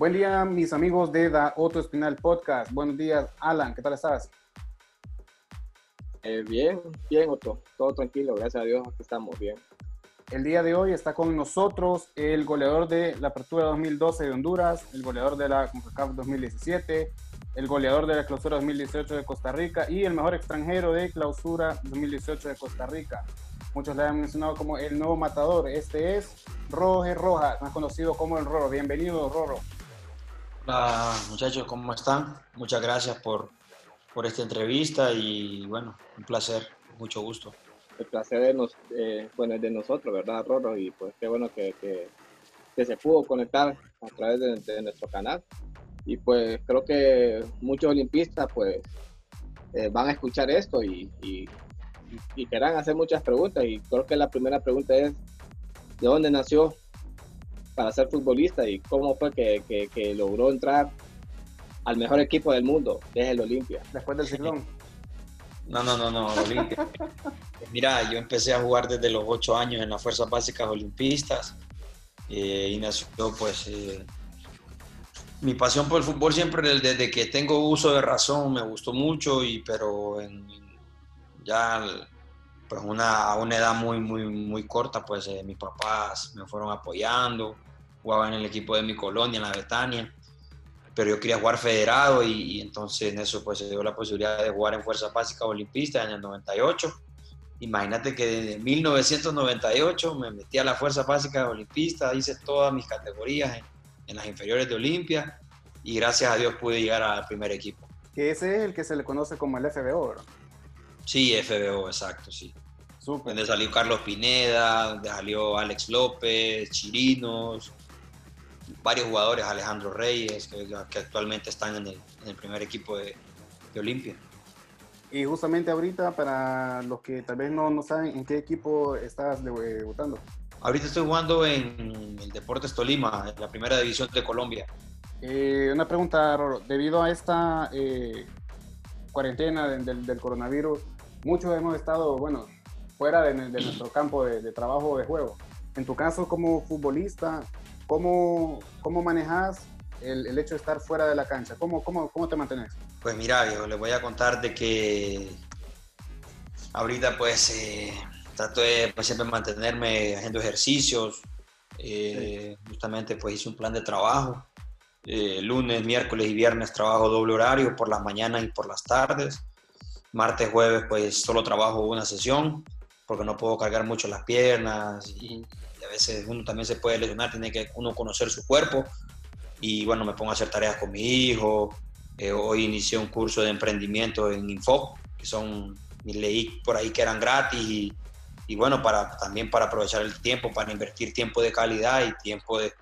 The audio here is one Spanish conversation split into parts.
Buen día, mis amigos de Da Otto Espinal Podcast. Buenos días, Alan, ¿qué tal estás? Eh, bien, bien, Otto. Todo tranquilo, gracias a Dios, aquí estamos bien. El día de hoy está con nosotros el goleador de la Apertura 2012 de Honduras, el goleador de la CONCACAF 2017, el goleador de la Clausura 2018 de Costa Rica y el mejor extranjero de Clausura 2018 de Costa Rica. Muchos le han mencionado como el nuevo matador. Este es Roger Rojas, más conocido como el Roro. Bienvenido, Roro. Hola muchachos, ¿cómo están? Muchas gracias por, por esta entrevista y bueno, un placer, mucho gusto. El placer de nos, eh, es de nosotros, ¿verdad, Roro? Y pues qué bueno que, que, se pudo conectar a través de, de, nuestro canal. Y pues creo que muchos olimpistas pues eh, van a escuchar esto y, y, y, querrán hacer muchas preguntas. Y creo que la primera pregunta es, ¿de dónde nació para ser futbolista y cómo fue que, que, que logró entrar al mejor equipo del mundo, que es el Olimpia. Después del ciclón. No, no, no, no, Olimpia. Mira, yo empecé a jugar desde los ocho años en las Fuerzas Básicas Olimpistas eh, y nació pues eh, mi pasión por el fútbol siempre desde que tengo uso de razón me gustó mucho y pero en, ya pues una, a una edad muy, muy, muy corta pues eh, mis papás me fueron apoyando, jugaba en el equipo de mi colonia, en la Betania, pero yo quería jugar federado y, y, entonces en eso pues se dio la posibilidad de jugar en Fuerzas Básicas Olimpistas en el 98. Imagínate que desde 1998 me metí a la Fuerza Básica Olimpista, hice todas mis categorías en, en, las inferiores de Olimpia y gracias a Dios pude llegar al primer equipo. Que ese es el que se le conoce como el FBO, ¿verdad? Sí, FBO, exacto, sí. Donde salió Carlos Pineda, donde salió Alex López, Chirinos, varios jugadores, Alejandro Reyes, que, que actualmente están en el, en el, primer equipo de, de, Olimpia. Y justamente ahorita, para los que tal vez no, no saben, ¿en qué equipo estás debutando? Ahorita estoy jugando en el Deportes Tolima, en la primera división de Colombia. Eh, una pregunta, Roro. Debido a esta eh, cuarentena del, del, coronavirus, muchos hemos estado, bueno, fuera de, de nuestro campo de, de trabajo de juego. En tu caso, como futbolista, ¿Cómo, cómo manejas el, el, hecho de estar fuera de la cancha? ¿Cómo, cómo, cómo te mantienes? Pues mira, yo les voy a contar de que ahorita pues eh, trato de pues, siempre mantenerme haciendo ejercicios. Eh, sí. Justamente pues hice un plan de trabajo. Eh, lunes, miércoles y viernes trabajo doble horario por las mañanas y por las tardes. Martes, jueves pues solo trabajo una sesión porque no puedo cargar mucho las piernas y a veces uno también se puede lesionar, tiene que uno conocer su cuerpo y bueno, me pongo a hacer tareas con mi hijo. Eh, hoy inicié un curso de emprendimiento en Info, que son, leí por ahí que eran gratis y, y, bueno, para, también para aprovechar el tiempo, para invertir tiempo de calidad y tiempo de,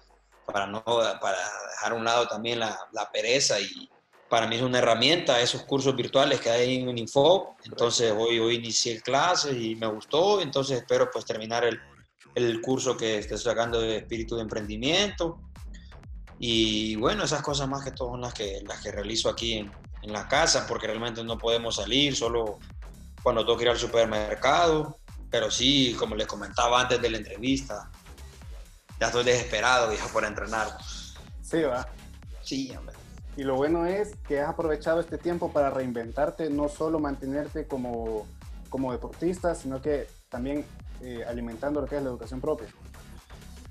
para, no, para dejar a un lado también la, la pereza y para mí es una herramienta esos cursos virtuales que hay en Info. Entonces hoy, hoy inicié clases y me gustó, entonces espero pues terminar el, el curso que estoy sacando de espíritu de emprendimiento. Y bueno, esas cosas más que todas son las que, las que realizo aquí en, en la casa, porque realmente no podemos salir, solo cuando tengo que ir al supermercado. Pero sí, como les comentaba antes de la entrevista, ya estoy desesperado ya por entrenar. Sí, va. Sí, hombre. Y lo bueno es que has aprovechado este tiempo para reinventarte, no solo mantenerte como, como deportista, sino que también eh, alimentando lo que es la educación propia.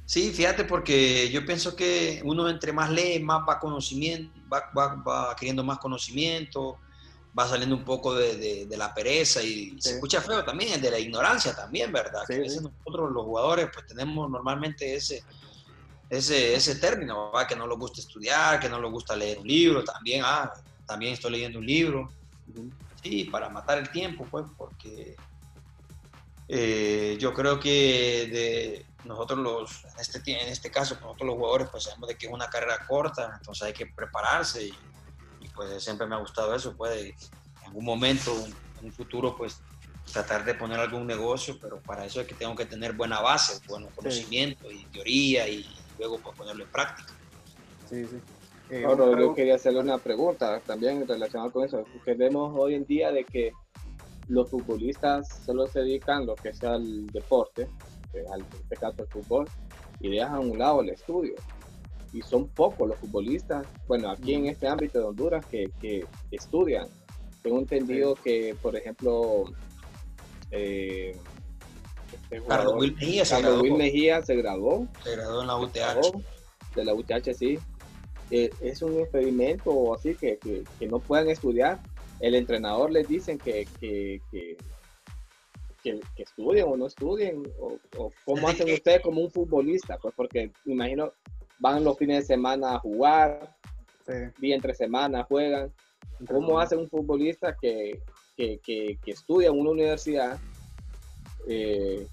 Sí, fíjate, porque yo pienso que uno entre más lee, más va conocimiento, va, va, va adquiriendo más conocimiento, va saliendo un poco de, de, de la pereza y sí. se escucha feo también, de la ignorancia también, ¿verdad? Sí, que a veces sí. nosotros los jugadores pues tenemos normalmente ese, ese, ese término, ¿va? que no nos gusta estudiar, que no nos gusta leer un libro, también, ah, también estoy leyendo un libro, sí, para matar el tiempo, pues, porque eh, yo creo que de nosotros los, en este, en este caso, nosotros los jugadores, pues sabemos de que es una carrera corta, entonces hay que prepararse y, y pues siempre me ha gustado eso, puede en algún momento, en un futuro, pues tratar de poner algún negocio, pero para eso es que tengo que tener buena base, buen conocimiento sí. y teoría y luego pues, ponerlo en práctica. Sí, sí. Eh, bueno, yo quería hacerle una pregunta también relacionada con eso, porque vemos hoy en día de que los futbolistas solo se dedican lo que sea al deporte, en este caso el fútbol, y dejan a un lado el estudio. y son pocos los futbolistas, bueno, aquí en este ámbito de Honduras que, que estudian. Tengo entendido que, por ejemplo, eh, este Carlos Will Mejía, se, graduó. Will Mejía se graduó. Se graduó en la UTH. De la UTH, sí. Eh, es un experimento así que, que, que, no puedan estudiar. El entrenador les dicen que, que, que estudien o no estudien, o, o cómo hacen ustedes como un futbolista, pues porque me imagino van los fines de semana a jugar, día entre semana juegan. ¿Cómo hace un futbolista que, que, que, estudia en una universidad? Eh,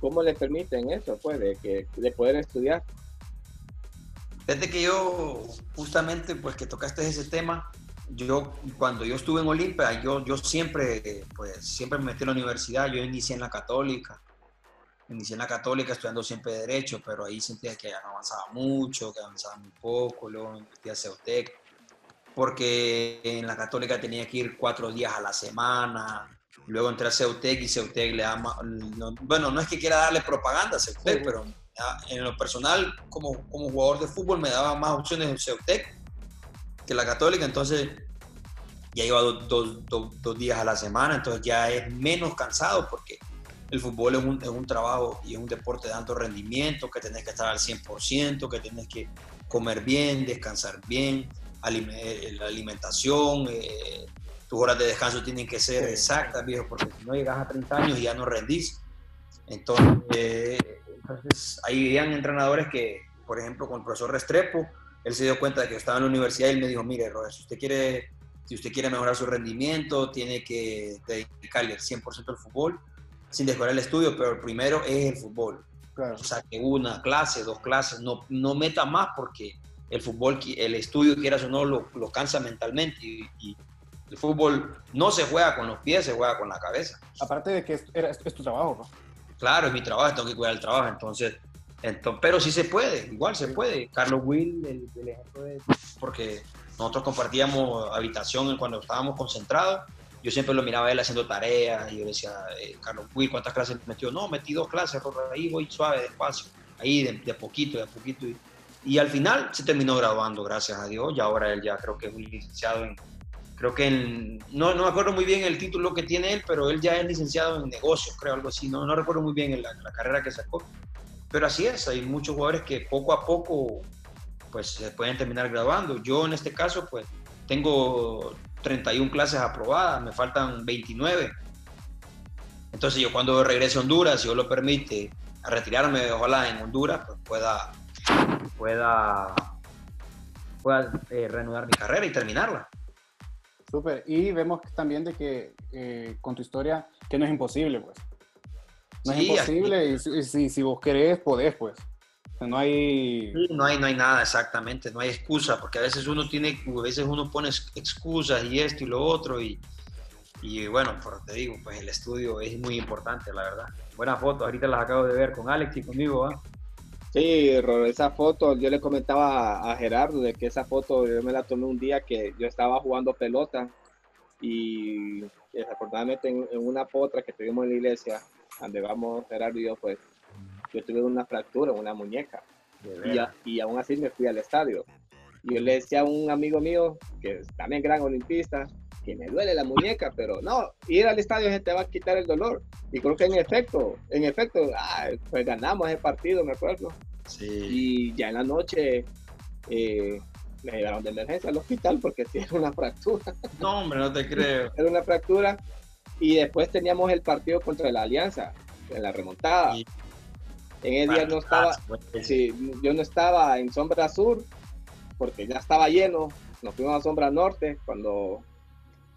¿Cómo le permiten eso, pues, de, que, de poder estudiar? Desde que yo, justamente, pues que tocaste ese tema, yo cuando yo estuve en Olimpia, yo, yo siempre, pues, siempre me metí en la universidad, yo inicié en la católica, inicié en la católica estudiando siempre derecho, pero ahí sentía que no avanzaba mucho, que avanzaba muy poco, luego me metí a Ceutec, porque en la católica tenía que ir cuatro días a la semana, luego entré a Ceutec y Ceutec le da bueno, no es que quiera darle propaganda a Ceutec, pero en lo personal, como, como jugador de fútbol, me daba más opciones en Ceutec que la católica, entonces ya iba dos días a la semana, entonces ya es menos cansado porque el fútbol es un, es un, trabajo y es un deporte de alto rendimiento, que tenés que estar al 100%, que tenés que comer bien, descansar bien, eh, la alimentación, eh, tus horas de descanso tienen que ser exactas, viejo, porque si no llegas a 30 años y ya no rendís. Entonces, entonces ahí habían entrenadores que, por ejemplo, con el profesor Restrepo, él se dio cuenta de que yo estaba en la universidad y él me dijo, mire, Robert, si usted quiere, si usted quiere mejorar su rendimiento, tiene que dedicarle el 100% al fútbol sin descuidar el estudio, pero el primero es el fútbol. O sea, que una clase, dos clases, no, no meta más porque el fútbol, el estudio, quieras o no, lo, lo cansa mentalmente y, el fútbol no se juega con los pies, se juega con la cabeza. Aparte de que es, es, tu trabajo, ¿no? Claro, es mi trabajo, tengo que cuidar el trabajo, entonces, entonces pero sí se puede, igual se puede. Carlos Will, el, ejemplo de, porque nosotros compartíamos habitación cuando estábamos concentrados yo siempre lo miraba él haciendo tareas y yo decía, eh, Carlos, uy, ¿cuántas clases metió? No, metí dos clases, ahí voy suave, despacio, ahí de, a poquito, de a poquito. Y, al final se terminó graduando, gracias a Dios, y ahora él ya creo que es un licenciado en, creo que en, no, no me acuerdo muy bien el título que tiene él, pero él ya es licenciado en negocios, creo, algo así, no, no recuerdo muy bien la, la carrera que sacó. Pero así es, hay muchos jugadores que poco a poco pues se pueden terminar graduando. Yo en este caso pues tengo 31 clases aprobadas, me faltan 29. Entonces yo cuando regrese a Honduras, si Dios lo permite, a retirarme, ojalá en Honduras, pues pueda, pueda, pueda eh, reanudar mi carrera y terminarla. Súper. Y vemos también de que eh, con tu historia, que no es imposible, pues. No es imposible y si, si vos querés, podés, pues. No hay... no hay... No hay nada, exactamente, no hay excusa, porque a veces uno tiene, a veces uno pone excusas y esto y lo otro, y, y bueno, por te digo, pues el estudio es muy importante, la verdad. Buenas fotos, ahorita las acabo de ver con Alex y conmigo, ¿ah? Sí, esa foto, yo le comentaba a Gerardo de que esa foto yo me la tomé un día que yo estaba jugando pelota y desafortunadamente en, en una potra que tuvimos en la iglesia, donde vamos Gerardo y yo, pues yo tuve una fractura en una muñeca y, y, aún así me fui al estadio. Y yo le decía a un amigo mío, que es también gran olimpista, que me duele la muñeca, pero no, ir al estadio se te va a quitar el dolor. Y creo que en efecto, en efecto, pues ganamos ese partido, me acuerdo. Sí. Y ya en la noche eh, me llevaron de emergencia al hospital porque tiene una fractura. No, hombre, no te creo. Era una fractura. Y después teníamos el partido contra la Alianza, en la remontada. En ese día no estaba, sí, yo no estaba en Sombra Sur porque ya estaba lleno. Nos fuimos a Sombra Norte cuando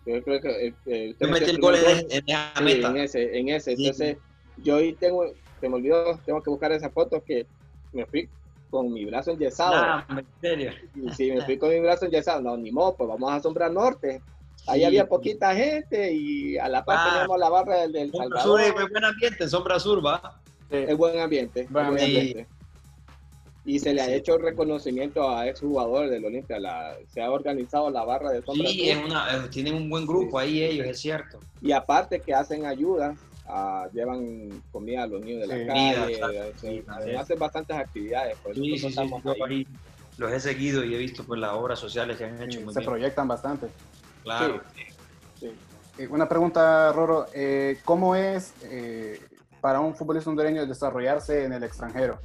yo creo que eh, eh metí el gol en, en, en, ese, en ese. Entonces, yo ahí tengo, se me olvidó, tengo que buscar esa foto que me fui con mi brazo enyesado. en serio. Sí, me fui con mi brazo enyesado. No, ni modo, pues vamos a Sombra Norte. Ahí había poquita gente y a la par ah, teníamos la barra del, del Sombra Sur es buen ambiente, Sombra Sur, va. Es buen ambiente. Y se le ha hecho reconocimiento a exjugadores del Olimpia. se ha organizado la barra de sombra. Sí, eh, tienen un buen grupo ahí ellos, es cierto. Y aparte que hacen ayuda, ah, llevan comida a los niños de la calle, hacen bastantes actividades. Pues los he seguido y he visto pues las obras sociales que han hecho. se proyectan bastante. Claro. Eh, una pregunta, Roro. Eh, ¿Cómo es eh, para un futbolista hondureño desarrollarse en el extranjero?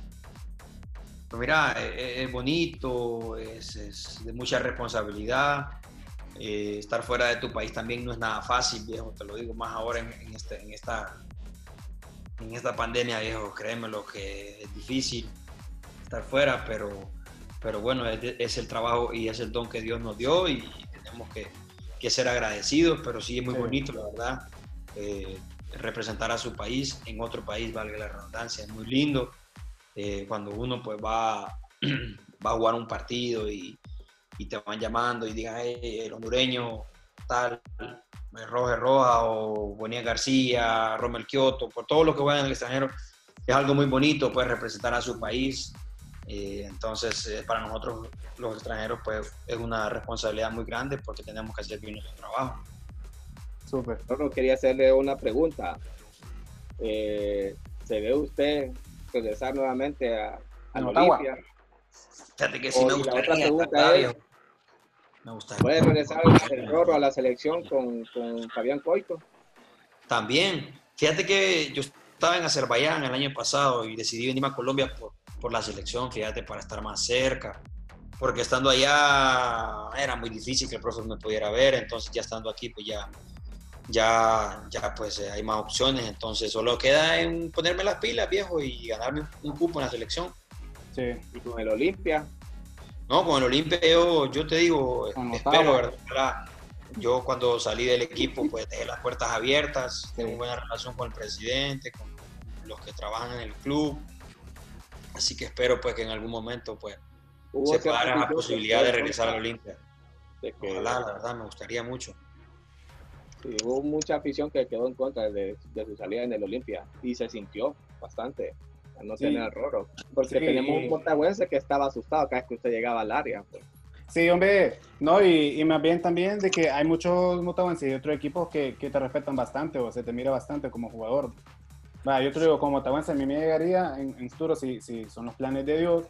Pues mira, es, bonito, es, de mucha responsabilidad. estar fuera de tu país también no es nada fácil, viejo, te lo digo más ahora en, este, en, esta, en esta pandemia, viejo, créeme lo que es difícil estar fuera, pero, pero bueno, es, el trabajo y es el don que Dios nos dio y tenemos que, que ser agradecidos, pero sí es muy bonito, la verdad, eh, representar a su país en otro país, valga la redundancia, es muy lindo. Eh, cuando uno pues va, va a jugar un partido y, y te van llamando y digan, el hondureño tal, Roger Roja o Bonilla García, Romel Kioto, por todo lo que vayan al extranjero, es algo muy bonito, pues representar a su país eh, entonces, eh, para nosotros los extranjeros, pues es una responsabilidad muy grande porque tenemos que hacer bien nuestro trabajo. Súper. Bueno, quería hacerle una pregunta. Eh, ¿Se ve usted regresar nuevamente a, a Olimpia? Fíjate que sí me gustaría. La otra pregunta es, me gustaría. ¿Puede regresar el Rorro a la selección con, con Fabián Coito? También. Fíjate que yo estaba en Azerbaiyán el año pasado y decidí venirme a Colombia por, por la selección, fíjate, para estar más cerca. Porque estando allá era muy difícil que el profesor me pudiera ver, entonces ya estando aquí, pues ya, ya, ya pues eh, hay más opciones, entonces solo queda en ponerme las pilas, viejo, y ganarme un cupo en la selección. Sí. ¿Y con el Olimpia? No, con el Olimpia yo, yo te digo, espero, ¿verdad? Yo cuando salí del equipo, pues dejé las puertas abiertas, tengo buena relación con el presidente, con los que trabajan en el club, Así que espero pues que en algún momento pues se pueda la posibilidad de regresar a la Olimpia. Ojalá, la verdad, me gustaría mucho. Sí, hubo mucha afición que quedó en contra de, su salida en el Olimpia y se sintió bastante a no tener error. Porque tenemos un motagüense que estaba asustado cada vez que usted llegaba al área. Pues. Sí, hombre, no, y, y, más bien también de que hay muchos motagüenses y otros equipos que, que, te respetan bastante o se te mira bastante como jugador yo te digo, como Tahuense, a mí me llegaría en, en futuro, si, si son los planes de Dios,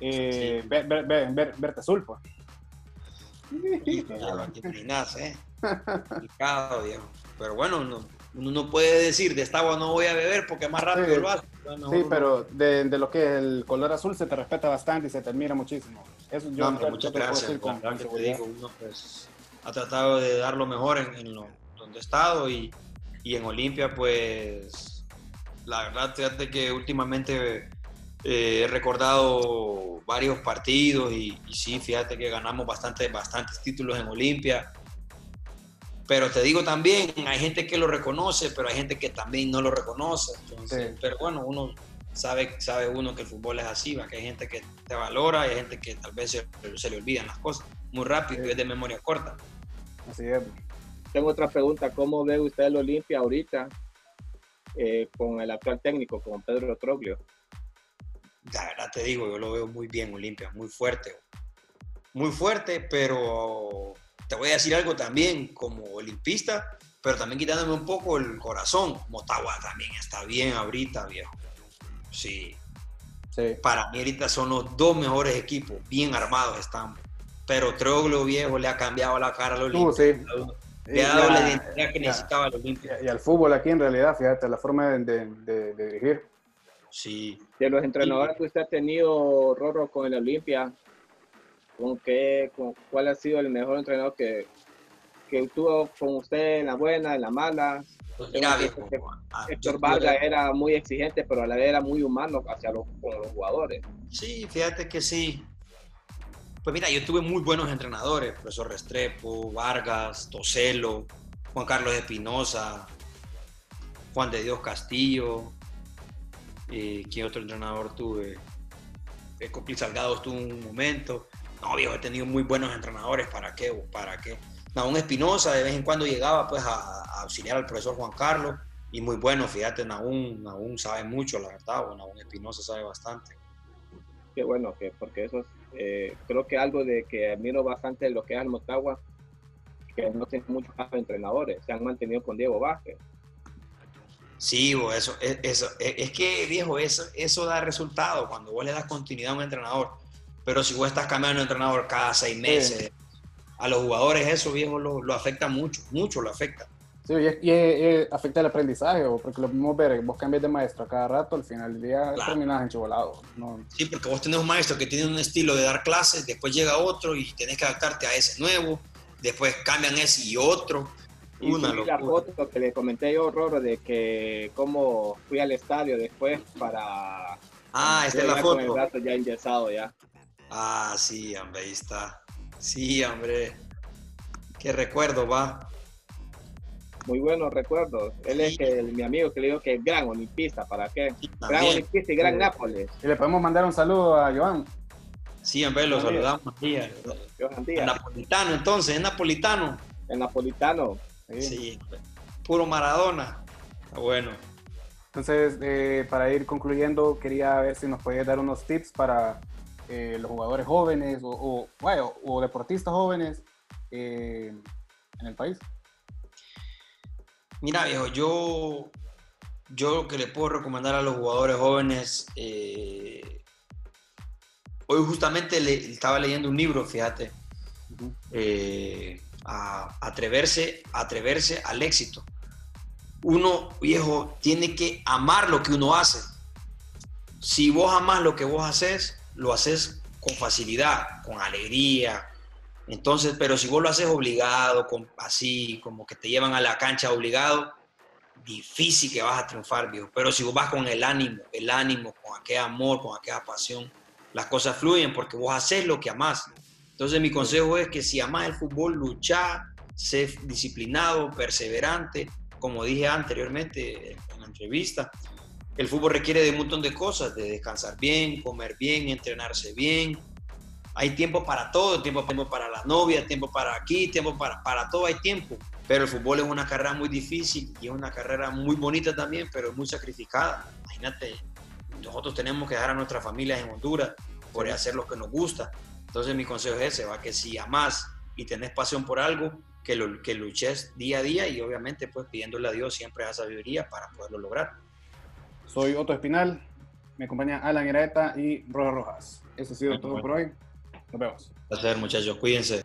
eh, ver, ver, ver, verte azul, pues. ¿eh? Viejo. Pero bueno, uno no puede decir de esta agua no voy a beber porque es más rápido sí, el vaso. Sí, pero de, de, lo que es el color azul se te respeta bastante y se te admira muchísimo. Eso yo no, muchas gracias. Con, con te digo, uno pues ha tratado de dar lo mejor en, en lo, donde he estado y, y en Olimpia pues la verdad, fíjate que últimamente eh, he recordado varios partidos y, sí, fíjate que ganamos bastante, bastantes títulos en Olimpia. Pero te digo también, hay gente que lo reconoce, pero hay gente que también no lo reconoce. Pero bueno, uno sabe, sabe uno que el fútbol es así, ¿va? que hay gente que te valora y hay gente que tal vez se, se le olvidan las cosas muy rápido y es de memoria corta. Así es. Tengo otra pregunta, ¿cómo ve usted el Olimpia ahorita? Eh, con el actual técnico, con Pedro Troglio? La verdad te digo, yo lo veo muy bien, Olimpia, muy fuerte. Muy fuerte, pero te voy a decir algo también, como olimpista, pero también quitándome un poco el corazón. Motagua también está bien ahorita, viejo. Sí. sí. Para mí ahorita son los dos mejores equipos, bien armados están. Pero Troglio, viejo, le ha cambiado la cara al Olimpia. Le ha dado la, identidad que necesitaba el Olimpia. Y, al fútbol aquí en realidad, fíjate, la forma de, de, dirigir. Sí. De los entrenadores que usted ha tenido, Rorro, con el Olimpia, ¿con qué, ¿cuál ha sido el mejor entrenador que, que tuvo con usted en la buena, en la mala? Pues mira, viejo, ah, Héctor Vargas era muy exigente, pero a la vez era muy humano hacia los, con los jugadores. Sí, fíjate que sí. Pues mira, yo tuve muy buenos entrenadores, profesor Restrepo, Vargas, Toselo, Juan Carlos Espinosa, Juan de Dios Castillo, eh, ¿qué otro entrenador tuve? Eh, Copil Salgado estuvo un momento. No, viejo, he tenido muy buenos entrenadores, ¿para qué? ¿Para qué? Naún Espinosa de vez en cuando llegaba pues a, auxiliar al profesor Juan Carlos y muy bueno, fíjate, Naún, sabe mucho, la verdad, o Naún Espinosa sabe bastante. Qué bueno, que porque eso eh, creo que algo de que admiro bastante lo que es el Motagua, que no tiene muchos entrenadores, se han mantenido con Diego Vázquez. Sí, eso, e, eso, e, es que viejo, eso, eso da resultado cuando vos le das continuidad a un entrenador. Pero si vos estás cambiando de entrenador cada seis meses, a los jugadores eso, viejo, lo, lo afecta mucho, mucho lo afecta. Sí, y, afecta el aprendizaje, porque lo podemos ver, vos cambias de maestro a cada rato, al final del día terminas enchivolado. ¿no? Sí, porque vos tenés un maestro que tiene un estilo de dar clases, después llega otro y tenés que adaptarte a ese nuevo, después cambian ese y otro. Y una la foto que le comenté yo, Roro, de que cómo fui al estadio después para... Ah, esta es la foto. Con el brazo ya enyesado ya. Ah, sí, hombre, ahí está. Sí, hombre. Qué recuerdo, va muy buenos recuerdos. Él es mi amigo que le digo que es gran olimpista, ¿para qué? gran olimpista y gran Nápoles. Y le podemos mandar un saludo a Joan. Sí, hombre, lo saludamos. Díaz. El napolitano, entonces, es napolitano. El napolitano. Sí, puro Maradona. bueno. Entonces, eh, para ir concluyendo, quería ver si nos podías dar unos tips para eh, los jugadores jóvenes o, o, deportistas jóvenes eh, en el país. Mira, viejo, yo, yo lo que le puedo recomendar a los jugadores jóvenes, eh, hoy justamente le, estaba leyendo un libro, fíjate, a atreverse, atreverse al éxito. Uno, viejo, tiene que amar lo que uno hace. Si vos amás lo que vos haces, lo haces con facilidad, con alegría, entonces, pero si vos lo haces obligado, así como que te llevan a la cancha obligado, difícil que vas a triunfar, viejo. Pero si vos vas con el ánimo, el ánimo, con aquel amor, con aquella pasión, las cosas fluyen porque vos haces lo que amás. Entonces mi consejo es que si amás el fútbol, lucha, sé disciplinado, perseverante, como dije anteriormente en la entrevista. El fútbol requiere de un montón de cosas, de descansar bien, comer bien, entrenarse bien, hay tiempo para todo, tiempo, tiempo para la novia, tiempo para aquí, tiempo para, para todo, hay tiempo. Pero el fútbol es una carrera muy difícil y es una carrera muy bonita también, pero es muy sacrificada. Imagínate, nosotros tenemos que dejar a nuestras familias en Honduras por hacer lo que nos gusta. Entonces mi consejo es ese, va que si amas y tenés pasión por algo, que, lo, que luches día a día y obviamente pues pidiéndole a Dios siempre esa sabiduría para poderlo lograr. Soy Otto Espinal, me acompaña Alan Iraeta y Roja Rojas. Eso ha sido todo por hoy. Nos vemos. Placer, muchachos. Cuídense.